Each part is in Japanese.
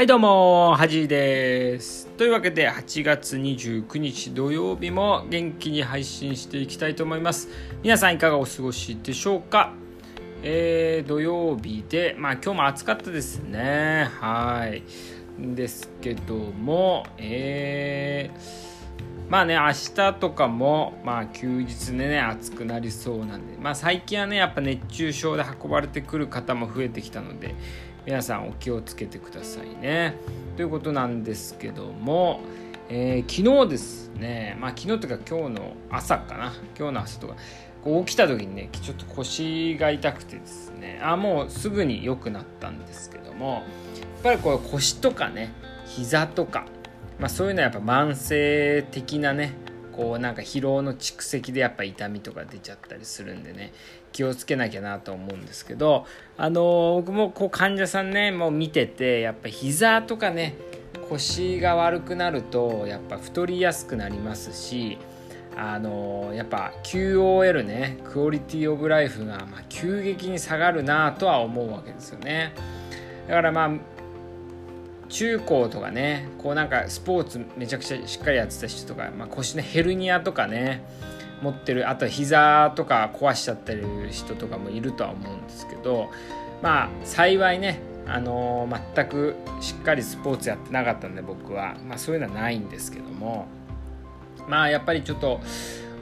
はいどうも、はじです。というわけで8月29日土曜日も元気に配信していきたいと思います。皆さんいかがお過ごしでしょうか？えー、土曜日で、まあ今日も暑かったですね。はい。ですけども、えー、まあね、明日とかも、まあ休日でね、暑くなりそうなんで、まあ最近はね、やっぱ熱中症で運ばれてくる方も増えてきたので、皆さんお気をつけてくださいね。ということなんですけども、えー、昨日ですね、まあ昨日というか今日の朝かな、今日の朝とか、こう起きた時にね、ちょっと腰が痛くてですね、あ、もうすぐに良くなったんですけども、やっぱりこう腰とかね、膝とか、まあそういうのはやっぱ慢性的なね、こうなんか疲労の蓄積でやっぱ痛みとか出ちゃったりするんでね気をつけなきゃなと思うんですけどあの僕もこう患者さんねもう見ててやっぱ膝とかね腰が悪くなるとやっぱ太りやすくなりますしあのやっぱ QOL ねクオリティオブライフがま急激に下がるなとは思うわけですよね。だからまあ中高とかねこうなんかスポーツめちゃくちゃしっかりやってた人とか、まあ、腰のヘルニアとかね持ってるあと膝とか壊しちゃってる人とかもいるとは思うんですけどまあ幸いねあのー、全くしっかりスポーツやってなかったんで僕は、まあ、そういうのはないんですけども。まあやっぱりちょっと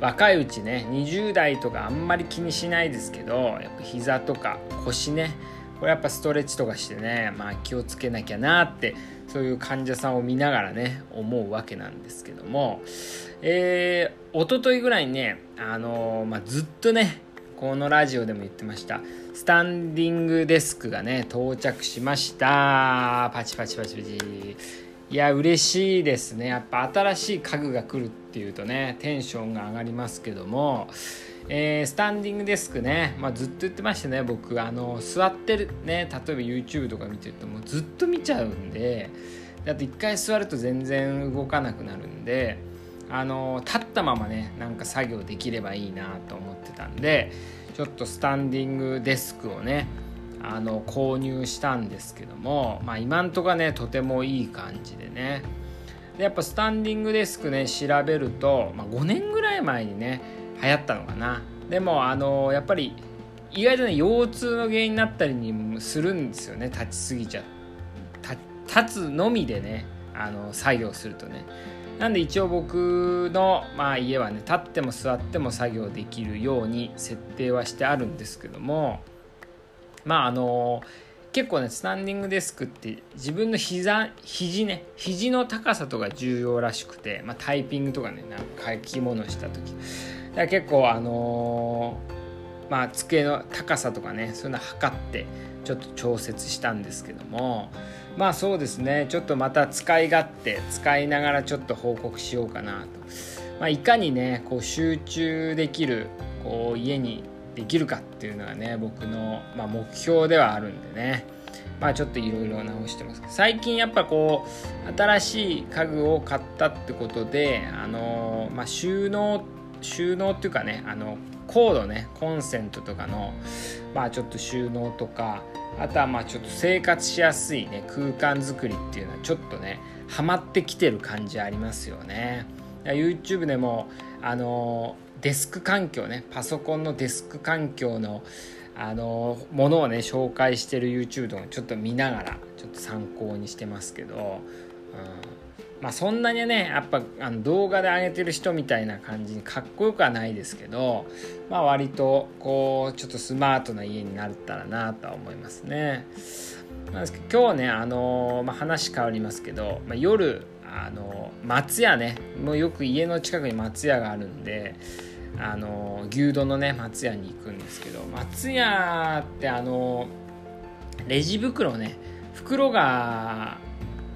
若いうちね20代とかあんまり気にしないですけどやっぱ膝とか腰ねこれやっぱストレッチとかしてね、まあ、気をつけなきゃなってそういう患者さんを見ながらね思うわけなんですけども。えー、一昨日ぐらいにね、あのー、まあ、ずっとねこのラジオでも言ってました。スタンディングデスクがね到着しました。パチパチパチパチ。いや嬉しいですね。やっぱ新しい家具が来るっていうとねテンションが上がりますけども。えー、スタンディングデスクね、まあ、ずっと言ってましたね僕。あの座ってるね例えば YouTube とか見てるともうずっと見ちゃうんで。だって一回座ると全然動かなくなるんで。あの立ったままねなんか作業できればいいなと思ってたんでちょっとスタンディングデスクをねあの購入したんですけども、まあ、今んとこねとてもいい感じでね。でやっぱスタンディングデスクね調べると、まあ、5年ぐらい前にね流行ったのかな。でもあのやっぱり意外とね腰痛の原因になったりにもするんですよね。立ちすぎちゃ立つのみでねあの作業するとね。なんで一応僕の、まあ、家はね立っても座っても作業できるように設定はしてあるんですけどもまああの結構ねスタンディングデスクって自分の膝肘ね肘の高さとか重要らしくて、まあ、タイピングとかねなんか書き物した時だ結構あのー、まあ机の高さとかねそういうの測ってちょっと調節したんですけどもまあそうですね。ちょっとまた使い勝手使いながらちょっと報告しようかなと、まあ、いかにねこう集中できるこう家にできるかっていうのがね僕の、まあ、目標ではあるんでね。まあちょっといろいろ直してます。最近やっぱこう新しい家具を買ったってことであのまあ収納収納っていうかねあのコードねコンセントとかのまあちょっと収納とかあとはまあちょっと生活しやすいね空間づくりっていうのはちょっとねハマってきてる感じありますよね。YouTube でもあのデスク環境ねパソコンのデスク環境のあのものをね紹介してる YouTube とかちょっと見ながらちょっと参考にしてますけど、うん。まあそんなにねやっぱあの動画で上げてる人みたいな感じにかっこよくはないですけどまあ割とこうちょっとスマートな家になったらなとは思いますね。なんですけど今日ねあの、まあ、話変わりますけど、まあ、夜あの松屋ねもうよく家の近くに松屋があるんであの牛丼のね松屋に行くんですけど松屋ってあのレジ袋ね袋が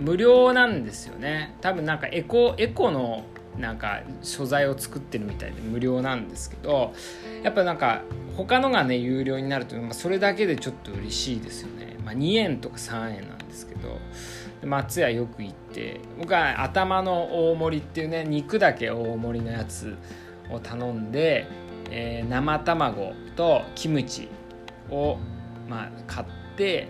無料なんですよね。多分なんかエコエコのなんか素材を作ってるみたいで無料なんですけどやっぱなんか他のがね有料になると、まあ、それだけでちょっと嬉しいですよね、まあ、2円とか3円なんですけど松屋よく行って僕は頭の大盛りっていうね肉だけ大盛りのやつを頼んで、えー、生卵とキムチを、まあ、買って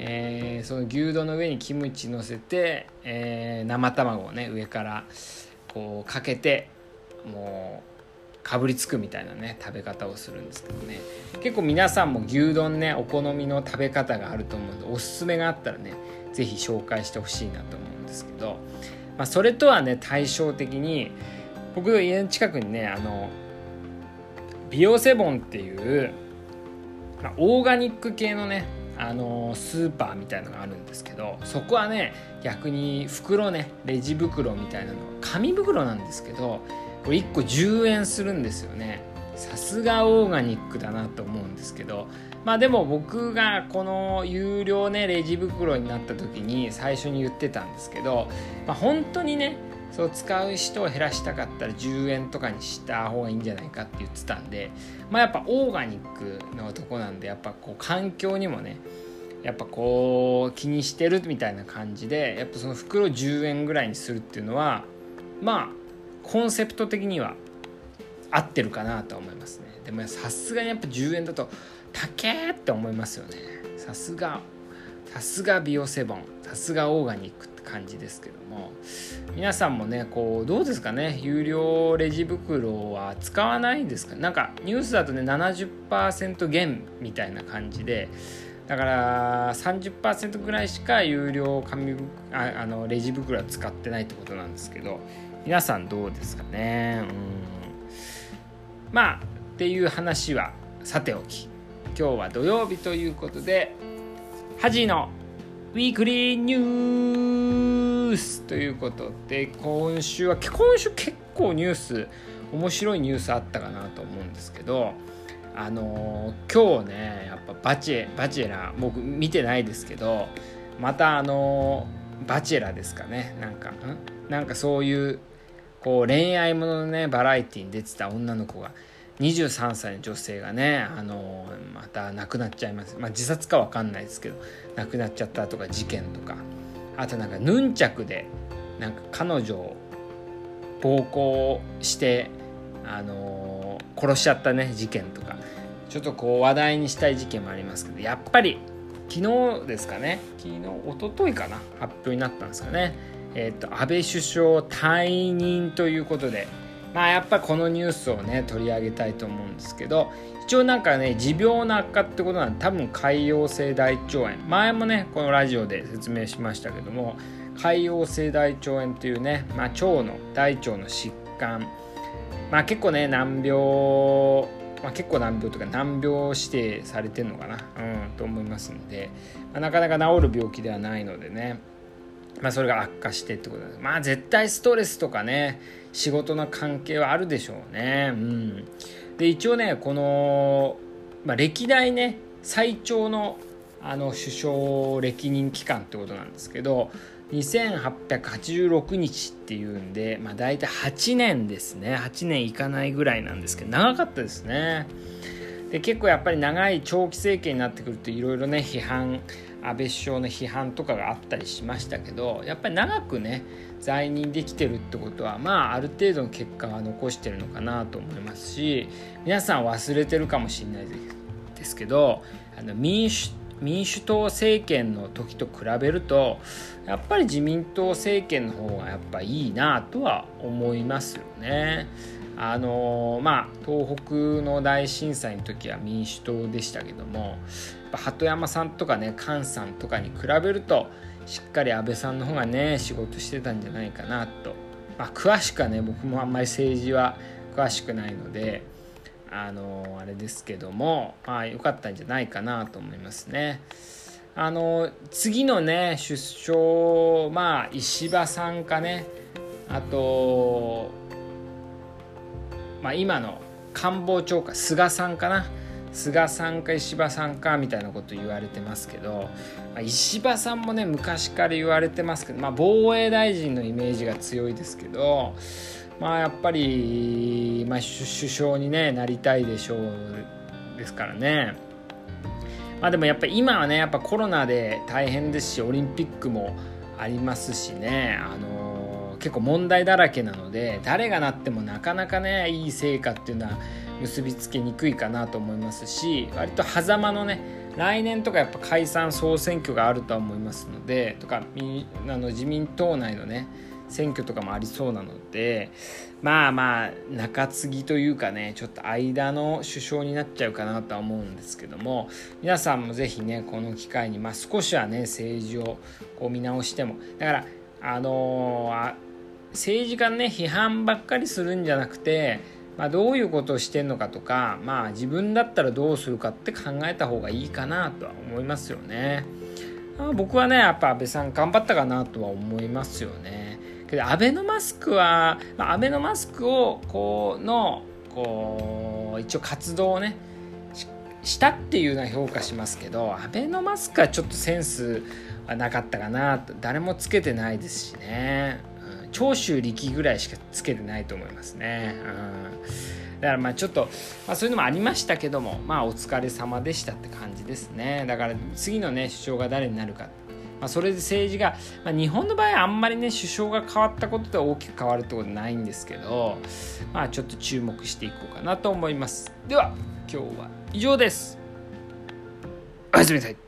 えー、その牛丼の上にキムチ乗せて、えー、生卵をね上からこうかけてもうかぶりつくみたいなね食べ方をするんですけどね。結構皆さんも牛丼ねお好みの食べ方があると思うんでおすすめがあったらね是非紹介してほしいなと思うんですけど、まあ、それとはね対照的に僕の家の近くにねあの美容セボンっていう、まあ、オーガニック系のねあのスーパーみたいのがあるんですけどそこはね逆に袋ねレジ袋みたいなの紙袋なんですけどこれ1個10円するんですよね。さすがオーガニックだなと思うんですけどまあでも僕がこの有料ねレジ袋になった時に最初に言ってたんですけど、まあ、本当にねそう使う人を減らしたかったら10円とかにした方がいいんじゃないかって言ってたんでまあやっぱオーガニックのとこなんでやっぱこう環境にもねやっぱこう気にしてるみたいな感じでやっぱその袋10円ぐらいにするっていうのはまあコンセプト的には合ってるかなと思いますね。でもさすがにやっぱ10円だと高えって思いますよね。さすがさすがビオセボンさすがオーガニックって。感じですけども。皆さんもねこうどうですかね？有料レジ袋は使わないんですか？なんかニュースだとね70%減みたいな感じで。だから30%ぐらいしか有料紙ああのレジ袋は使ってないってことなんですけど。皆さんどうですかね？うん。まあっていう話はさておき。今日は土曜日ということでハジのウィークリーニュースということで今週は今週結構ニュース面白いニュースあったかなと思うんですけどあの今日ねやっぱバチェバチェラ僕見てないですけどまたあのバチェラですかね。なんかん？なんかそういうこう恋愛もののねバラエティに出てた女の子が23歳の女性がねあのまた亡くなっちゃいます、まあ、自殺か分かんないですけど亡くなっちゃったとか事件とか。あとなんかヌンチャクでなんか彼女を暴行してあの殺しちゃったね事件とか。ちょっとこう話題にしたい事件もありますけどやっぱり昨日ですかね昨日一昨日かな発表になったんですかね。えっ、と安倍首相退任ということでまあやっぱこのニュースをね取り上げたいと思うんですけど一応なんかね持病の悪化ってことなんで多分潰瘍性大腸炎。前もねこのラジオで説明しましたけども潰瘍性大腸炎というね、まあ、腸の大腸の疾患。まあ結構ね難病まあ、結構難病とか難病指定されてるのかな、うん、と思いますんで、まあ、なかなか治る病気ではないのでね、まあ、それが悪化してってことです。まあ絶対ストレスとかね仕事の関係はあるでしょうね、うん、で一応ねこの、まあ、歴代ね最長のあの首相歴任期間ってことなんですけど2886日っていうんで、まあ、大体8年ですね。8年いかないぐらいなんですけど長かったですね。で結構やっぱり長い長期政権になってくるといろいろね批判安倍首相の批判とかがあったりしましたけどやっぱり長くね在任できてるってことはまあある程度の結果は残してるのかなと思いますし皆さん忘れてるかもしれないですけどあの民主民主党政権の時と比べるとやっぱり自民党政権の方がやっぱいいなとは思いますよね。あのまあ東北の大震災の時は民主党でしたけども鳩山さんとかね菅さんとかに比べるとしっかり安倍さんの方がね仕事してたんじゃないかなと、まあ、詳しくはね僕もあんまり政治は詳しくないのであのあれですけどもまあ良かったんじゃないかなと思いますね。あの次のね出生まあ石破さんかねあと、まあ、今の官房長官菅さんかな菅さんか石破さんかみたいなこと言われてますけど、まあ、石破さんもね昔から言われてますけど、まあ、防衛大臣のイメージが強いですけどまあやっぱり、まあ、首相に、ね、なりたいでしょうですからね。まあでもやっぱり今はねやっぱコロナで大変ですしオリンピックもありますしねあの結構問題だらけなので誰がなってもなかなかねいい成果っていうのは結びつけにくいかなと思いますし割と狭間のね来年とかやっぱ解散総選挙があるとは思いますのでとかあの自民党内のね選挙とかもありそうなのでまあまあ中継ぎというかねちょっと間の首相になっちゃうかなとは思うんですけども皆さんも是非ねこの機会に、まあ、少しはね政治をこう見直してもだからあのー、政治家ね批判ばっかりするんじゃなくてまあ、どういうことをしてんのかとか、まあ、自分だったらどうするかって考えた方がいいかなとは思いますよね。僕はねやっぱ安倍さん頑張ったかなとは思いますよね。けどアベノマスクは、アベノマスクをこうのこう一応活動をねしたっていうのは評価しますけどアベノマスクはちょっとセンスはなかったかな誰もつけてないですしね。長州力ぐらいしかつけてないと思いますね。うん、だからまあちょっと、まあ、そういうのもありましたけどもまあお疲れ様でしたって感じですねだから次のね首相が誰になるか、まあ、それで政治が、まあ、日本の場合あんまりね首相が変わったことで大きく変わるってことないんですけどまあちょっと注目していこうかなと思います。では今日は以上です。おやすみなさい。